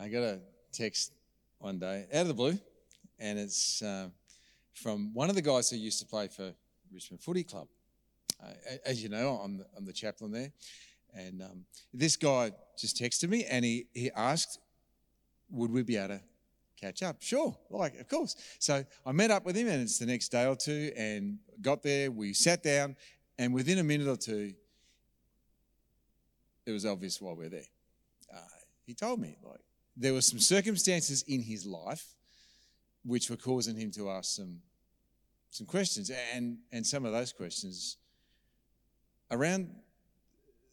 I got a text one day out of the blue, and it's uh, from one of the guys who used to play for Richmond Footy Club. Uh, as you know, I'm the, I'm the chaplain there. And um, this guy just texted me and he, he asked, would we be able to catch up? Sure, like, of course. So I met up with him and it's the next day or two and got there. We sat down and within a minute or two, it was obvious why we're there. Uh, he told me, like, there were some circumstances in his life which were causing him to ask some some questions and and some of those questions around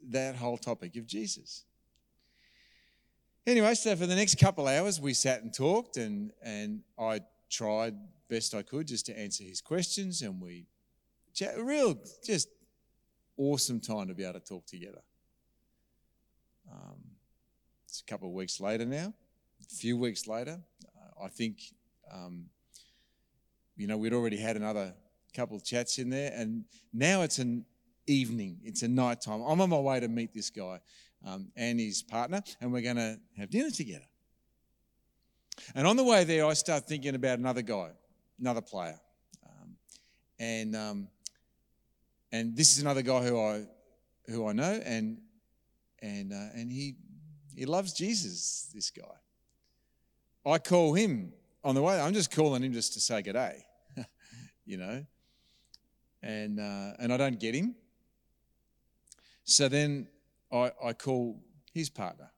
that whole topic of Jesus. Anyway, so for the next couple hours we sat and talked and and I tried best I could just to answer his questions and we chat real just awesome time to be able to talk together. Um, it's a couple of weeks later now, a few weeks later. Uh, I think, um, you know, we'd already had another couple of chats in there, and now it's an evening, it's a night time. I'm on my way to meet this guy um, and his partner, and we're going to have dinner together. And on the way there, I start thinking about another guy, another player. Um, and, um, and this is another guy who I, who I know, and, and, uh, and he he loves Jesus, this guy. I call him on the way. I'm just calling him just to say good day, you know. And, uh, and I don't get him. So then I, I call his partner.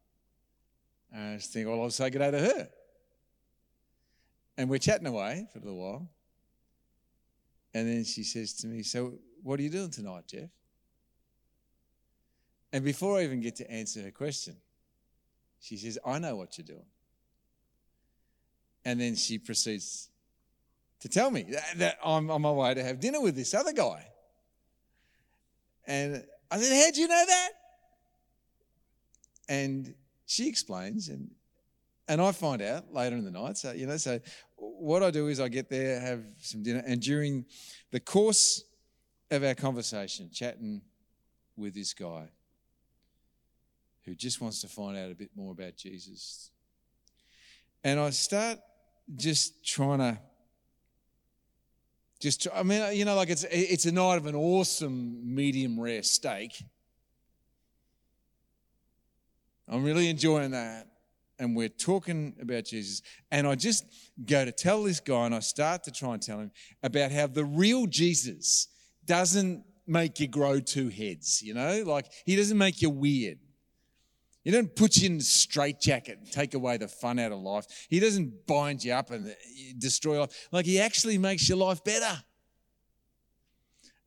And I think, well, I'll say good day to her. And we're chatting away for a little while. And then she says to me, So, what are you doing tonight, Jeff? And before I even get to answer her question, she says, I know what you're doing. And then she proceeds to tell me that, that I'm on my way to have dinner with this other guy. And I said, How'd you know that? And she explains, and and I find out later in the night. So, you know, so what I do is I get there, have some dinner, and during the course of our conversation, chatting with this guy, who just wants to find out a bit more about Jesus. And I start just trying to just I mean you know like it's it's a night of an awesome medium rare steak. I'm really enjoying that. And we're talking about Jesus. And I just go to tell this guy, and I start to try and tell him about how the real Jesus doesn't make you grow two heads, you know? Like, he doesn't make you weird. He doesn't put you in a straitjacket and take away the fun out of life. He doesn't bind you up and destroy life. Like he actually makes your life better.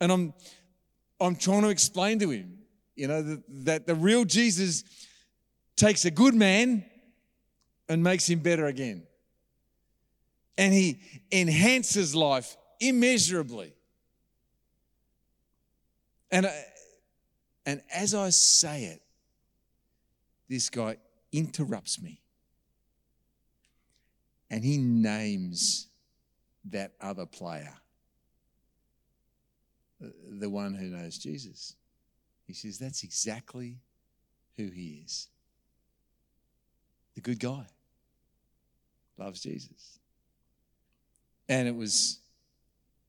And I'm, I'm trying to explain to him, you know, that, that the real Jesus takes a good man and makes him better again. And he enhances life immeasurably. And, and as I say it, this guy interrupts me and he names that other player, the one who knows Jesus. He says, That's exactly who he is. The good guy loves Jesus. And it was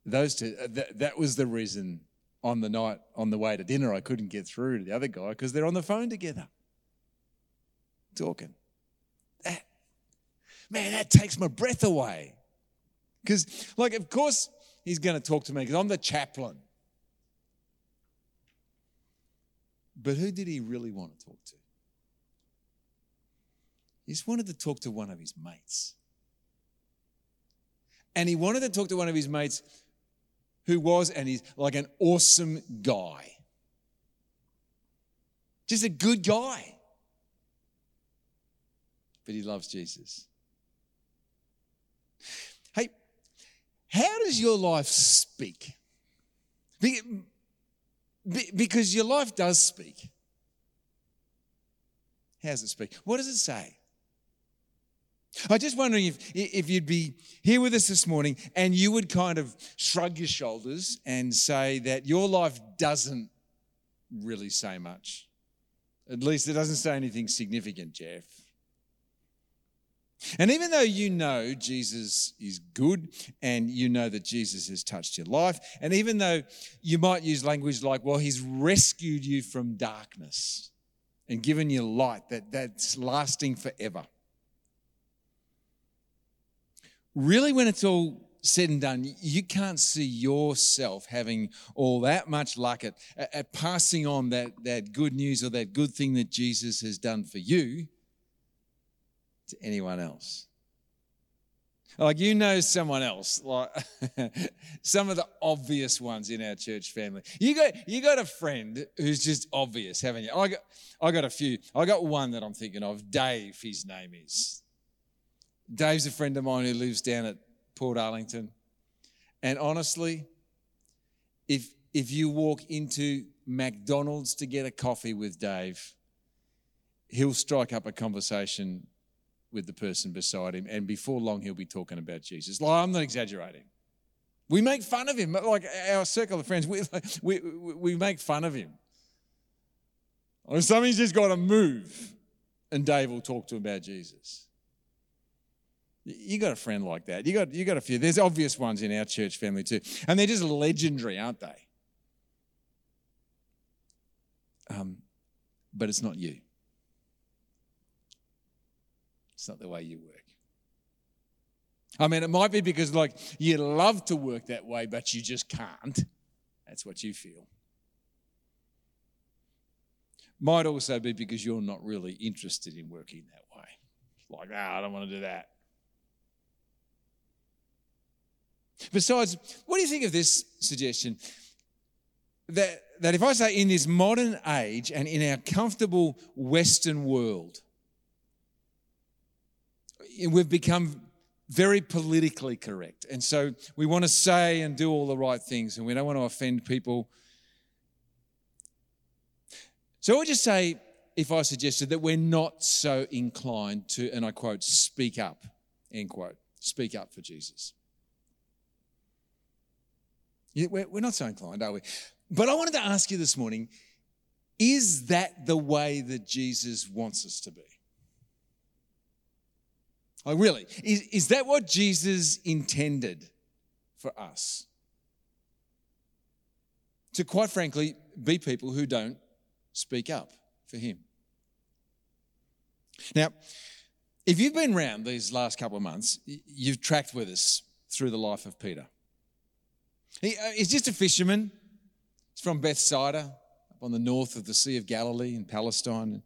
those two, uh, that, that was the reason on the night, on the way to dinner, I couldn't get through to the other guy because they're on the phone together talking. That, man, that takes my breath away. Because, like, of course, he's going to talk to me because I'm the chaplain. But who did he really want to talk to? He just wanted to talk to one of his mates. And he wanted to talk to one of his mates who was and is like an awesome guy. Just a good guy but he loves Jesus. Hey, how does your life speak? Because your life does speak. How does it speak? What does it say? I'm just wondering if, if you'd be here with us this morning and you would kind of shrug your shoulders and say that your life doesn't really say much. At least it doesn't say anything significant, Jeff. And even though you know Jesus is good and you know that Jesus has touched your life, and even though you might use language like, well, he's rescued you from darkness and given you light that, that's lasting forever. Really, when it's all said and done, you can't see yourself having all that much luck at, at passing on that, that good news or that good thing that Jesus has done for you to anyone else. Like you know someone else, like some of the obvious ones in our church family. You got you got a friend who's just obvious, haven't you? I got I got a few. I got one that I'm thinking of. Dave, his name is. Dave's a friend of mine who lives down at Portarlington. And honestly, if if you walk into McDonald's to get a coffee with Dave, he'll strike up a conversation with the person beside him, and before long, he'll be talking about Jesus. Like, I'm not exaggerating. We make fun of him, like our circle of friends, we, we, we make fun of him. Or something's just got to move, and Dave will talk to him about Jesus. You got a friend like that. You got you got a few. There's obvious ones in our church family too, and they're just legendary, aren't they? Um, but it's not you. It's not the way you work. I mean, it might be because, like, you love to work that way, but you just can't. That's what you feel. Might also be because you're not really interested in working that way. Like, ah, I don't want to do that. Besides, what do you think of this suggestion? That, that if I say in this modern age and in our comfortable Western world, we've become very politically correct. And so we want to say and do all the right things, and we don't want to offend people. So I would just say, if I suggested that we're not so inclined to, and I quote, speak up, end quote, speak up for Jesus. We're not so inclined, are we? But I wanted to ask you this morning is that the way that Jesus wants us to be? Oh, really? Is, is that what Jesus intended for us? To quite frankly, be people who don't speak up for Him. Now, if you've been around these last couple of months, you've tracked with us through the life of Peter. He, uh, he's just a fisherman. He's from Bethsaida, up on the north of the Sea of Galilee in Palestine.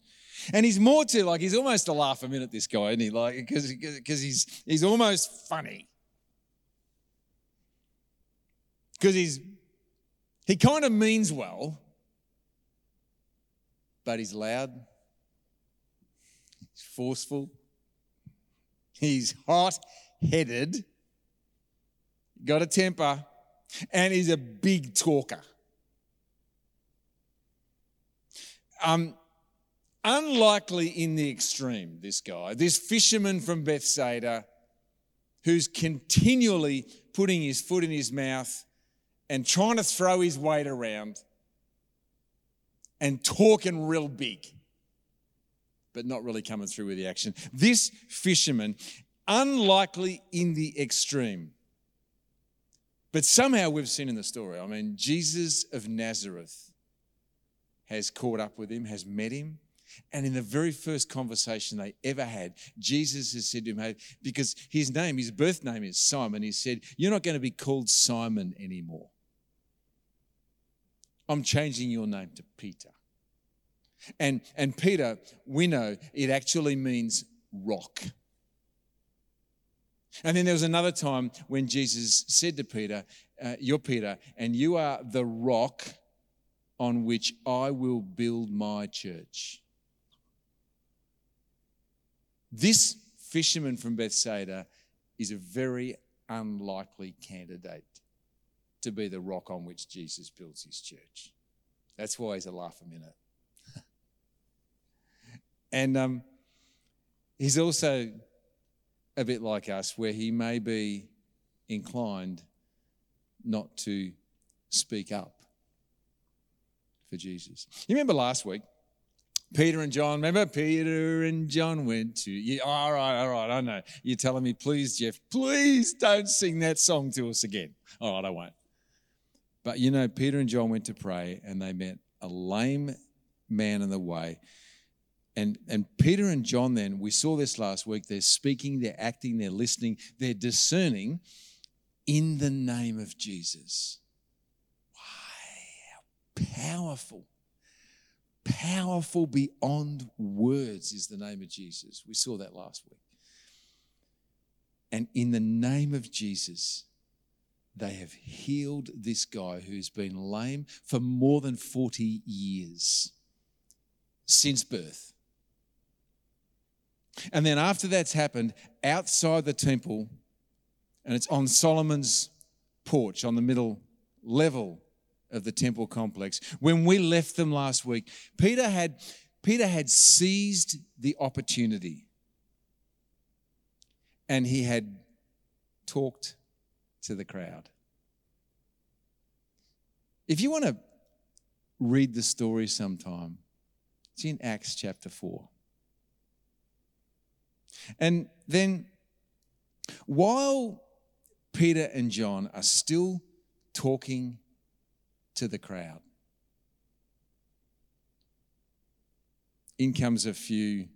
And he's more to like he's almost a laugh a minute. This guy, isn't he? Like because because he's he's almost funny. Because he's he kind of means well, but he's loud. He's forceful. He's hot-headed. Got a temper, and he's a big talker. Um, unlikely in the extreme, this guy, this fisherman from Bethsaida, who's continually putting his foot in his mouth and trying to throw his weight around and talking real big, but not really coming through with the action. This fisherman, unlikely in the extreme. But somehow we've seen in the story, I mean, Jesus of Nazareth has caught up with him, has met him, and in the very first conversation they ever had, Jesus has said to him, hey, because his name, his birth name is Simon, he said, You're not going to be called Simon anymore. I'm changing your name to Peter. And, and Peter, we know it actually means rock. And then there was another time when Jesus said to Peter, uh, You're Peter, and you are the rock on which I will build my church. This fisherman from Bethsaida is a very unlikely candidate to be the rock on which Jesus builds his church. That's why he's a laugh a minute. and um, he's also a bit like us, where he may be inclined not to speak up for Jesus. You remember last week Peter and John, remember? Peter and John went to, yeah, all right, all right, I know. You're telling me, please, Jeff, please don't sing that song to us again. All right, I won't. But you know, Peter and John went to pray and they met a lame man in the way. And, and Peter and John, then, we saw this last week, they're speaking, they're acting, they're listening, they're discerning in the name of Jesus. Wow, powerful powerful beyond words is the name of Jesus. We saw that last week. And in the name of Jesus, they have healed this guy who's been lame for more than 40 years since birth. And then after that's happened, outside the temple, and it's on Solomon's porch on the middle level of the temple complex. When we left them last week, Peter had, Peter had seized the opportunity and he had talked to the crowd. If you want to read the story sometime, it's in Acts chapter 4. And then, while Peter and John are still talking to the crowd. In comes a few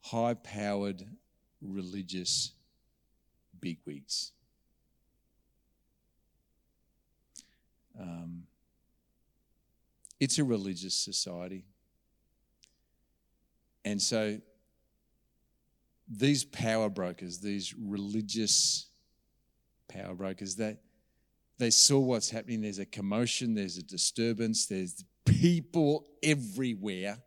high powered religious bigwigs. Um, it's a religious society. And so these power brokers, these religious power brokers, that they saw what's happening. There's a commotion, there's a disturbance, there's people everywhere.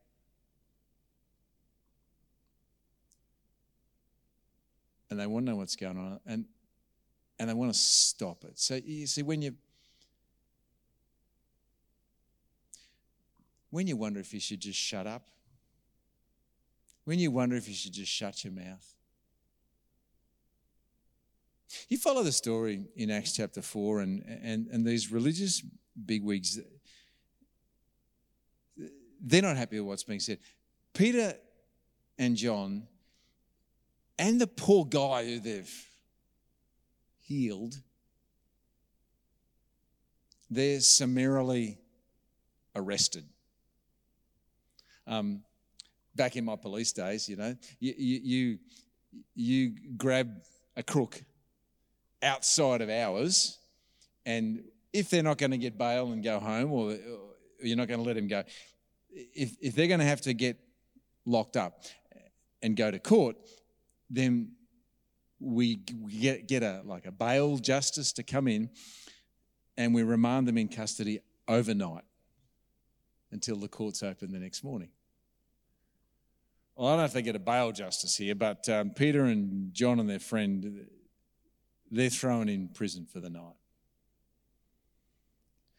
And they want to know what's going on. And, and they want to stop it. So you see, when you when you wonder if you should just shut up, when you wonder if you should just shut your mouth, you follow the story in Acts chapter 4, and, and, and these religious bigwigs, they're not happy with what's being said. Peter and John and the poor guy who they've healed, they're summarily arrested. Um, back in my police days, you know, you, you, you, you grab a crook outside of hours, and if they're not going to get bail and go home, or, you're not going to let them go, if, if they're going to have to get locked up and go to court, then we, we get, get a like a bail justice to come in and we remand them in custody overnight until the courts open the next morning. Well, I don't know if they get a bail justice here, but um, Peter and John and their friend, they're thrown in prison for the night.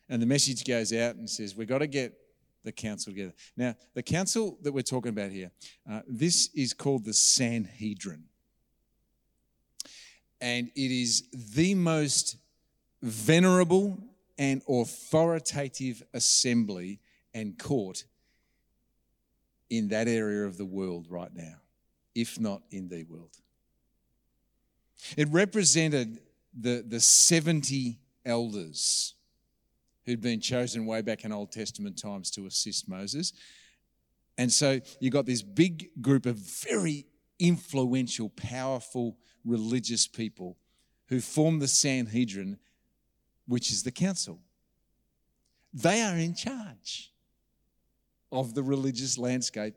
And the message goes out and says, We've got to get the council together. Now, the council that we're talking about here, uh, this is called the Sanhedrin. And it is the most venerable and authoritative assembly and court in that area of the world right now, if not in the world. It represented the, the 70 elders who'd been chosen way back in Old Testament times to assist Moses. And so you got this big group of very influential, powerful religious people who form the Sanhedrin, which is the council. They are in charge of the religious landscape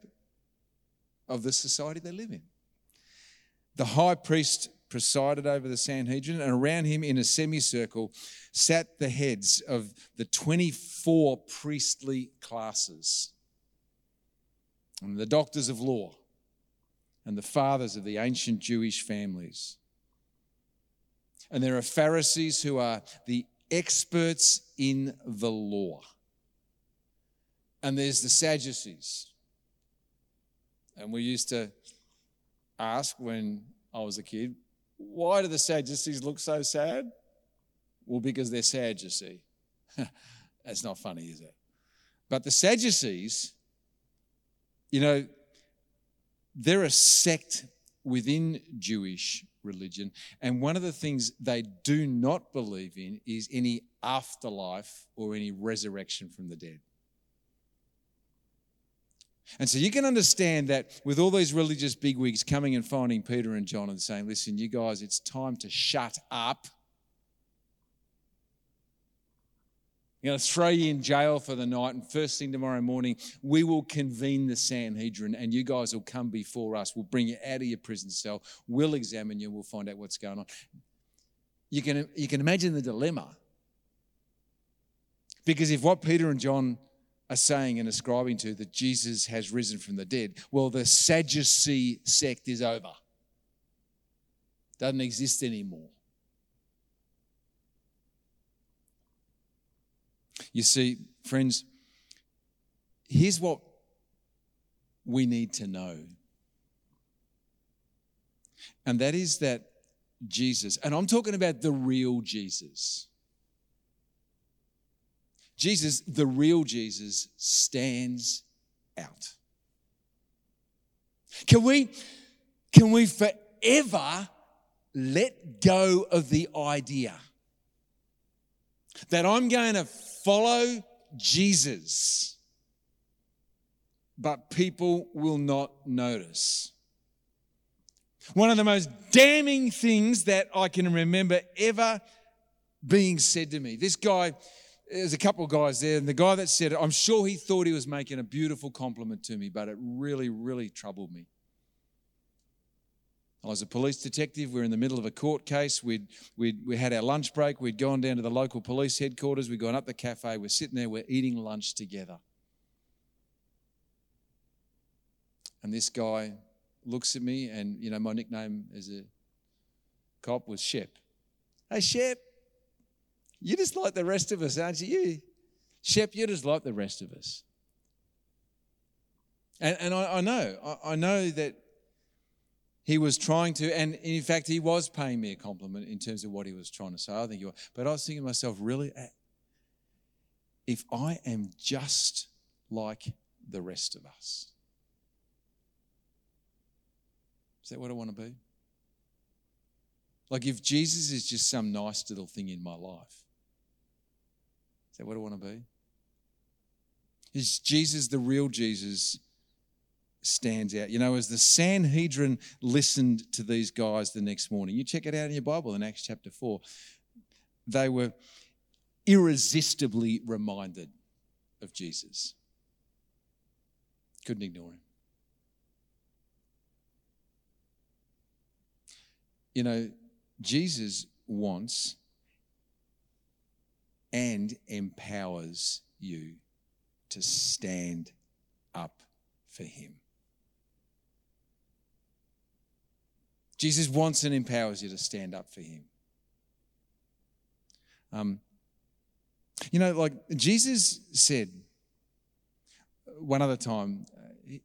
of the society they live in. The high priest presided over the Sanhedrin, and around him in a semicircle sat the heads of the 24 priestly classes, and the doctors of law, and the fathers of the ancient Jewish families. And there are Pharisees who are the experts in the law. And there's the Sadducees. And we used to ask when I was a kid, why do the Sadducees look so sad? Well, because they're sad, you see. That's not funny, is it? But the Sadducees You know, they're a sect within Jewish religion, and one of the things they do not believe in is any afterlife or any resurrection from the dead. And so you can understand that with all these religious bigwigs coming and finding Peter and John and saying, Listen, you guys, it's time to shut up. I'm going to throw you in jail for the night, and first thing tomorrow morning, we will convene the Sanhedrin, and you guys will come before us. We'll bring you out of your prison cell. We'll examine you. We'll find out what's going on. You can, you can imagine the dilemma. Because if what Peter and John are saying and ascribing to that Jesus has risen from the dead, well, the Sadducee sect is over, doesn't exist anymore. You see, friends, here's what we need to know. And that is that Jesus, and I'm talking about the real Jesus. Jesus, the real Jesus, stands out. Can we, can we forever let go of the idea that I'm going to follow Jesus, but people will not notice? One of the most damning things that I can remember ever being said to me. This guy, there's a couple of guys there, and the guy that said it, I'm sure he thought he was making a beautiful compliment to me, but it really, really troubled me. I was a police detective. We are in the middle of a court case. We'd, we'd, we had our lunch break. We'd gone down to the local police headquarters. We'd gone up the cafe. We're sitting there. We're eating lunch together. And this guy looks at me, and, you know, my nickname as a cop was Shep. Hey, Shep, you're just like the rest of us, aren't you? you Shep, you're just like the rest of us. And, and I, I know, I, I know that he was trying to, and in fact, he was paying me a compliment in terms of what he was trying to say. I think he was. But I was thinking to myself, really, eh, if I am just like the rest of us, is that what I want to be? Like if Jesus is just some nice little thing in my life, is that what I want to be? Is Jesus the real Jesus stands out? You know, as the Sanhedrin listened to these guys the next morning, you check it out in your Bible in Acts chapter 4, they were irresistibly reminded of Jesus. Couldn't ignore him. You know, Jesus wants and empowers you to stand up for Him. Jesus wants and empowers you to stand up for Him. Um, you know, like Jesus said one other time,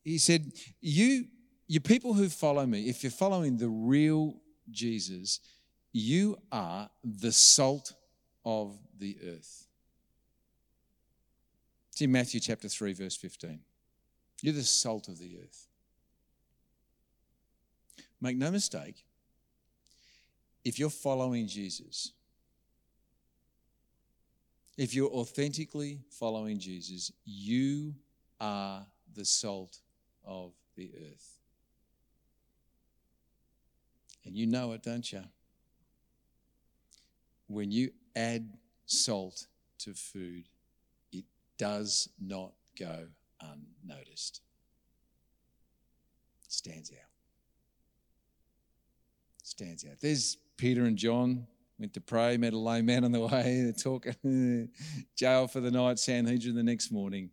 He said, You, you people who follow me, if you're following the real Jesus, you are the salt of the earth. In Matthew chapter 3, verse 15. You're the salt of the earth. Make no mistake, if you're following Jesus, if you're authentically following Jesus, you are the salt of the earth. And you know it, don't you? When you add salt to food, it does not go unnoticed. Stands out. Stands out. There's Peter and John went to pray, met a lame man on the way, talk, jail for the night, Sanhedrin the next morning.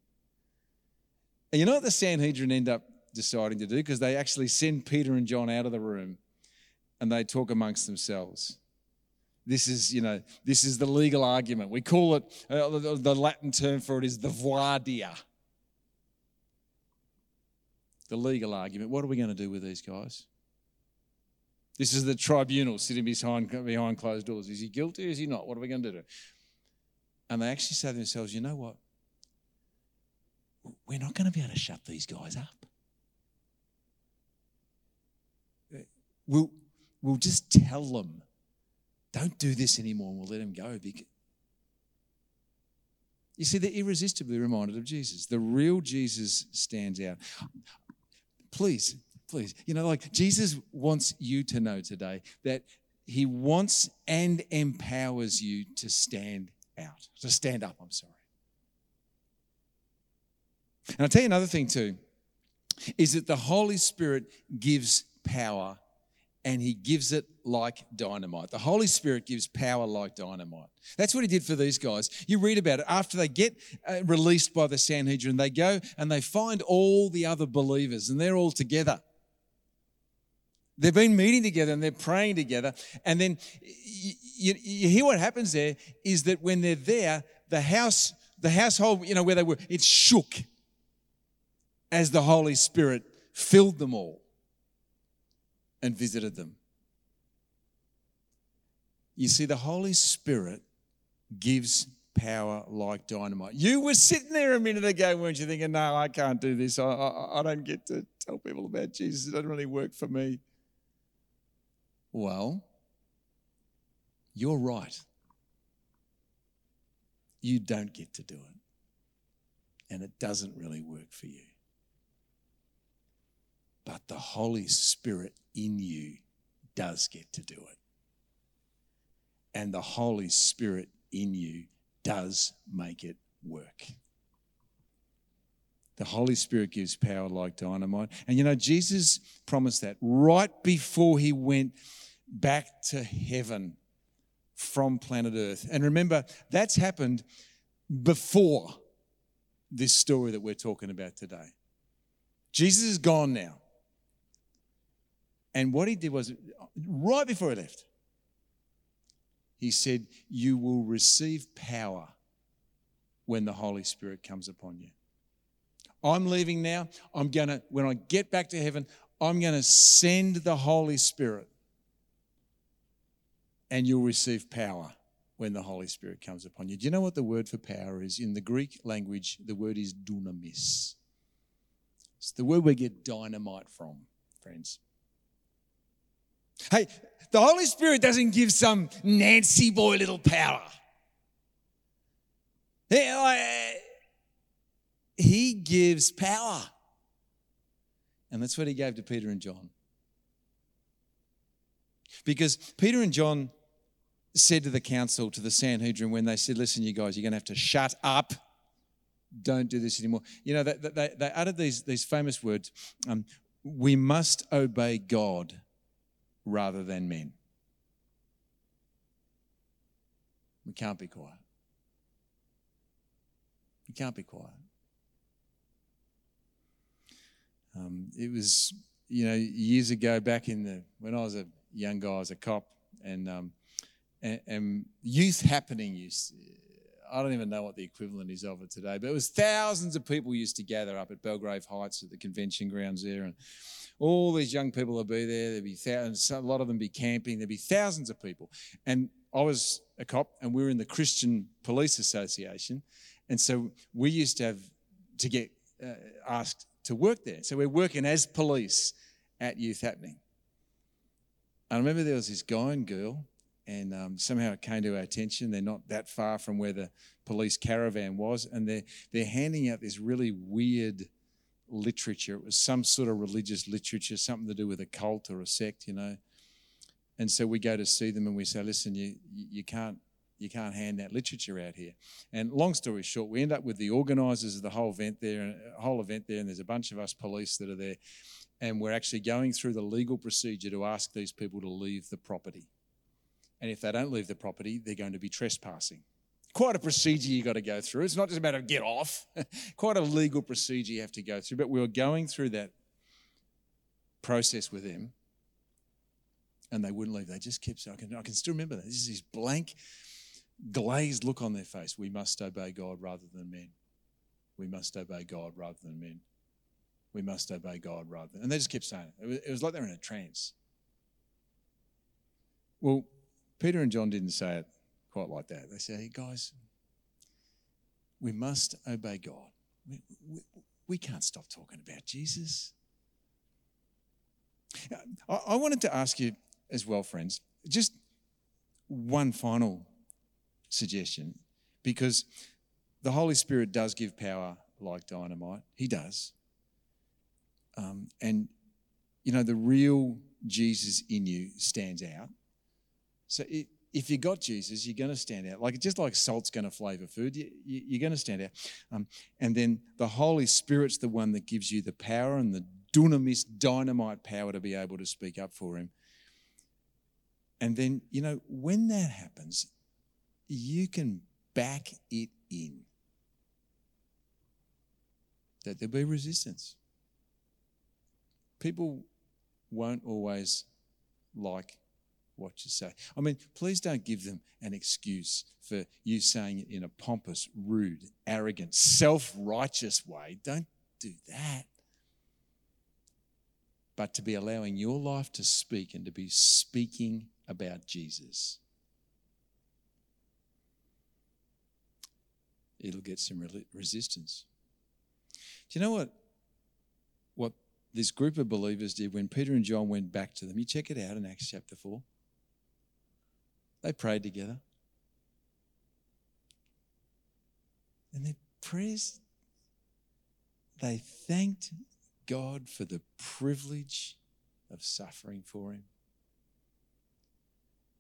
And you know what the Sanhedrin end up deciding to do? Because they actually send Peter and John out of the room and they talk amongst themselves. This is, you know, this is the legal argument. We call it, uh, the, the Latin term for it is the voir dire. The legal argument. What are we going to do with these guys? This is the tribunal sitting behind, behind closed doors. Is he guilty? Is he not? What are we going to do? And they actually say to themselves, you know what? We're not going to be able to shut these guys up. We'll, we'll just tell them don't do this anymore, and we'll let him go. You see, they're irresistibly reminded of Jesus. The real Jesus stands out. Please, please, you know, like Jesus wants you to know today that he wants and empowers you to stand out, to stand up, I'm sorry. And I'll tell you another thing too is that the Holy Spirit gives power and he gives it like dynamite. The Holy Spirit gives power like dynamite. That's what he did for these guys. You read about it. After they get uh, released by the Sanhedrin, they go and they find all the other believers and they're all together. They've been meeting together and they're praying together. And then you, you hear what happens there is that when they're there, the house, the household, you know, where they were, it shook as the Holy Spirit filled them all and visited them. You see, the Holy Spirit gives power like dynamite. You were sitting there a minute ago, weren't you, thinking, no, I can't do this. I, I, I don't get to tell people about Jesus. It doesn't really work for me. Well, you're right. You don't get to do it. And it doesn't really work for you. But the Holy Spirit in you does get to do it. And the Holy Spirit in you does make it work. The Holy Spirit gives power like dynamite. And you know, Jesus promised that right before he went back to heaven from planet Earth. And remember, that's happened before this story that we're talking about today. Jesus is gone now. And what he did was, right before he left, he said, You will receive power when the Holy Spirit comes upon you. I'm leaving now. I'm going to, when I get back to heaven, I'm going to send the Holy Spirit and you'll receive power when the Holy Spirit comes upon you. Do you know what the word for power is? In the Greek language, the word is dunamis. It's the word we get dynamite from, friends. Hey, the Holy Spirit doesn't give some Nancy boy little power. He gives power. And that's what he gave to Peter and John. Because Peter and John said to the council, to the Sanhedrin, when they said, Listen, you guys, you're going to have to shut up. Don't do this anymore. You know, they, they, they uttered these, these famous words um, We must obey God rather than men. We can't be quiet. We can't be quiet. Um, it was, you know, years ago, back in the when I was a young guy I was a cop, and um, and, and, youth happening used. I don't even know what the equivalent is of it today, but it was thousands of people used to gather up at Belgrave Heights at the convention grounds there, and all these young people would be there. There'd be thousands, a lot of them be camping. There'd be thousands of people, and I was a cop, and we were in the Christian Police Association, and so we used to have to get uh, asked to work there. So we're working as police at youth happening. I remember there was this guy and girl, and um, somehow it came to our attention. They're not that far from where the police caravan was, and they're, they're handing out this really weird literature. It was some sort of religious literature, something to do with a cult or a sect, you know. And so we go to see them and we say, listen, you, you can't you can't hand that literature out here. And long story short, we end up with the organisers of the whole event there, whole event there, and there's a bunch of us police that are there, and we're actually going through the legal procedure to ask these people to leave the property. And if they don't leave the property, they're going to be trespassing. Quite a procedure you've got to go through. It's not just a matter of get off. Quite a legal procedure you have to go through. But we were going through that process with them, and they wouldn't leave. They just kept saying, I can, I can still remember that. This is this blank, glazed look on their face. We must obey God rather than men. We must obey God rather than men we must obey God rather than. And they just kept saying it. It was, it was like they were in a trance. Well, Peter and John didn't say it quite like that. They said, hey, guys, we must obey God. We, we, we can't stop talking about Jesus. I, I wanted to ask you as well, friends, just one final suggestion because the Holy Spirit does give power like dynamite. He does. Um, and, you know, the real Jesus in you stands out. So if you got Jesus, you're going to stand out. Like just like salt's going to flavor food, you, you, are going to stand out. Um, and then the Holy Spirit's the one that gives you the power and the dunamis, dynamite power to be able to speak up for Him. And then, you know, when that happens, you can back it in. That there'll be resistance. People won't always like what you say. I mean, please don't give them an excuse for you saying it in a pompous, rude, arrogant, self righteous way. Don't do that. But to be allowing your life to speak and to be speaking about Jesus. It'll get some resistance. Do you know what? What this group of believers did when Peter and John went back to them? You check it out in Acts chapter 4. They prayed together. And their prayers, they thanked God for the privilege of suffering for Him.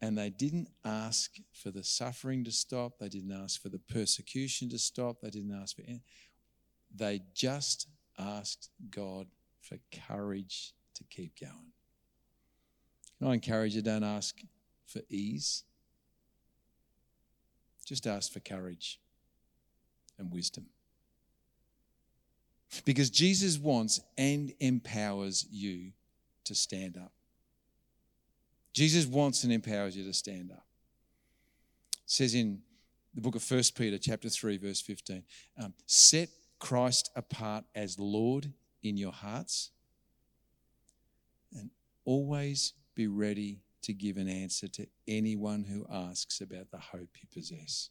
And they didn't ask for the suffering to stop. They didn't ask for the persecution to stop. They didn't ask for anything. They just asked God for courage to keep going. Can I encourage you, don't ask for ease. Just ask for courage and wisdom. Because Jesus wants and empowers you to stand up. Jesus wants and empowers you to stand up. It says in the book of 1 Peter, chapter 3, verse 15, um, set Christ apart as Lord in your hearts and always be ready to give an answer to anyone who asks about the hope you possess.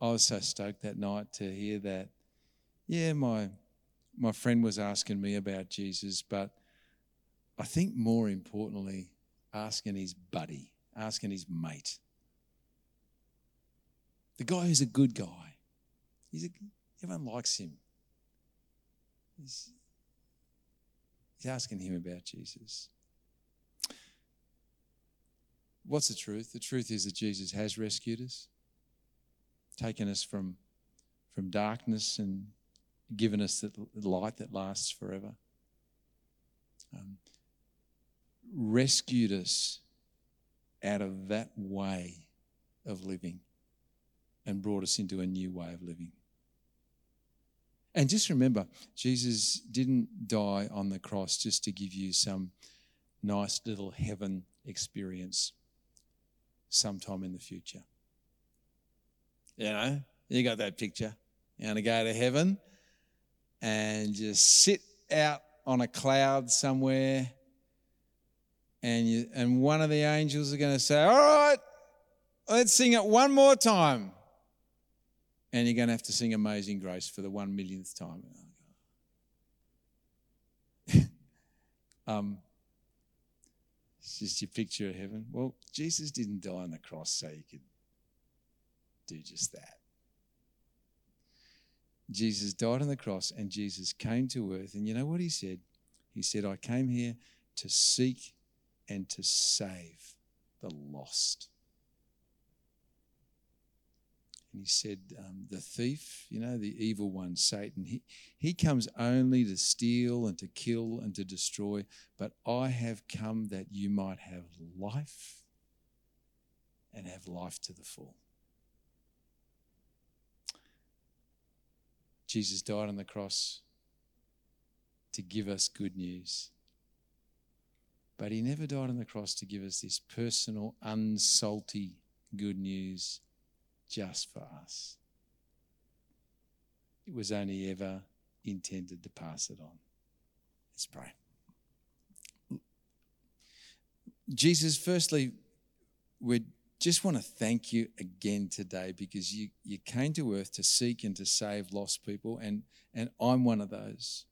I was so stoked that night to hear that. Yeah, my my friend was asking me about Jesus, but I think more importantly, asking his buddy, asking his mate. The guy who's a good guy. He's a, everyone likes him. He's, he's asking him about Jesus. What's the truth? The truth is that Jesus has rescued us, taken us from, from darkness and given us the light that lasts forever. Um, rescued us out of that way of living and brought us into a new way of living. And just remember, Jesus didn't die on the cross just to give you some nice little heaven experience sometime in the future. You know, you got that picture. You're going to go to heaven and just sit out on a cloud somewhere, and, you, and one of the angels are going to say, All right, let's sing it one more time. And you're going to have to sing Amazing Grace for the one millionth time. um, it's just your picture of heaven. Well, Jesus didn't die on the cross so you could do just that. Jesus died on the cross and Jesus came to earth. And you know what he said? He said, I came here to seek and to save the lost. And he said, um, The thief, you know, the evil one, Satan, he, he comes only to steal and to kill and to destroy, but I have come that you might have life and have life to the full. Jesus died on the cross to give us good news. But he never died on the cross to give us this personal, unsalty good news just for us. It was only ever intended to pass it on. Let's pray. Jesus, firstly, we just want to thank you again today because you, you came to earth to seek and to save lost people, and, and I'm one of those.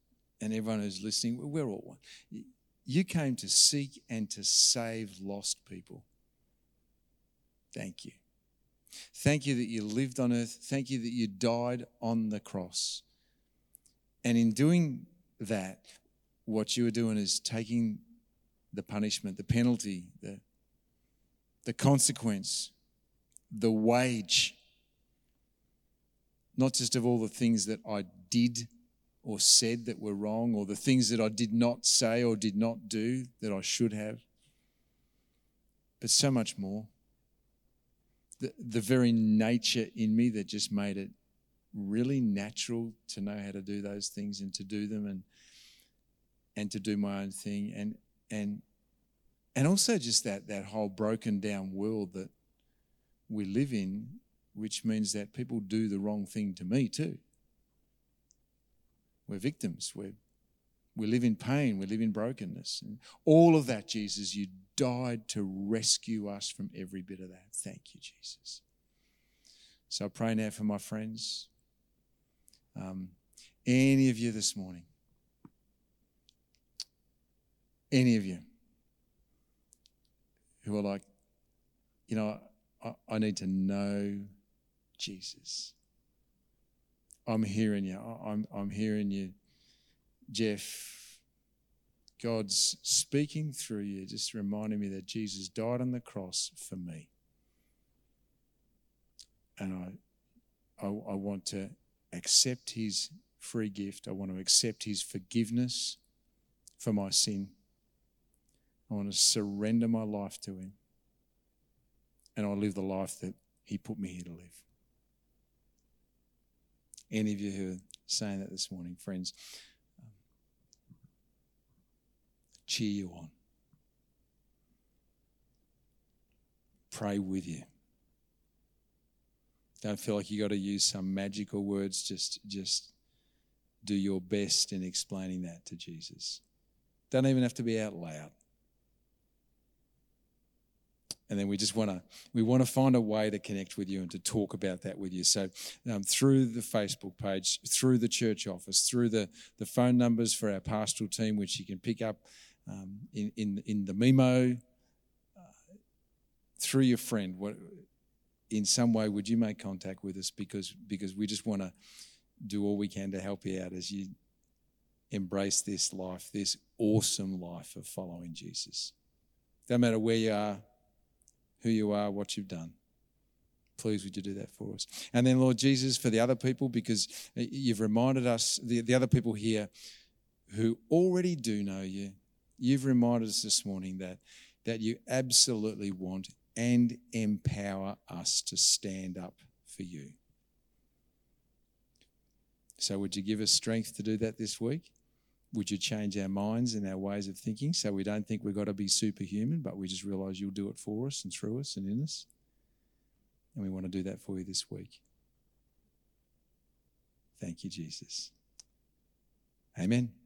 and everyone who's listening, we're all one. You came to seek and to save lost people. Thank you. Thank you that you lived on earth. Thank you that you died on the cross. And in doing that, what you are doing is taking the punishment, the penalty, the, the consequence, the wage, not just of all the things that I did or said that were wrong, or the things that I did not say or did not do that I should have, but so much more. The, very nature in me that just made it really natural to know how to do those things and to do them and and to do my own thing. And and and also just that that whole broken down world that we live in which means that people do the wrong thing to me too. We're victims. We we live in pain we live in brokenness. And all of that jesus you died to rescue us from every bit of that. Thank you jesus. So i pray now for my friends. Um, any of you this morning, any of you who are like, you know, I, I need to know Jesus. I'm hearing you. I'm, I'm hearing you, Jeff. God's speaking through you, just reminding me that Jesus died on the cross for me. And I, I, I want to accept his free gift. I want to accept his forgiveness for my sin. I want to surrender my life to him. And I'll live the life that he put me here to live. Any of you who are saying that this morning, friends, um, cheer you on. Pray with you. Don't feel like you got to use some magical words. Just, just do your best in explaining that to Jesus. Don't even have to be out loud. And then we just want to we want to find a way to connect with you and to talk about that with you. So um, through the Facebook page, through the church office, through the the phone numbers for our pastoral team, which you can pick up um, in in in the memo, uh, through your friend. What in some way, would you make contact with us because because we just want to do all we can to help you out as you embrace this life, this awesome life of following Jesus. Don't matter where you are, who you are, what you've done. Please, would you do that for us? And then, Lord Jesus, for the other people, because you've reminded us, the, the other people here who already do know you, you've reminded us this morning that, that you absolutely want and empower us to stand up for you. So, would you give us strength to do that this week? Would you change our minds and our ways of thinking so we don't think we've got to be superhuman, but we just realize you'll do it for us and through us and in us? And we want to do that for you this week. Thank you, Jesus. Amen.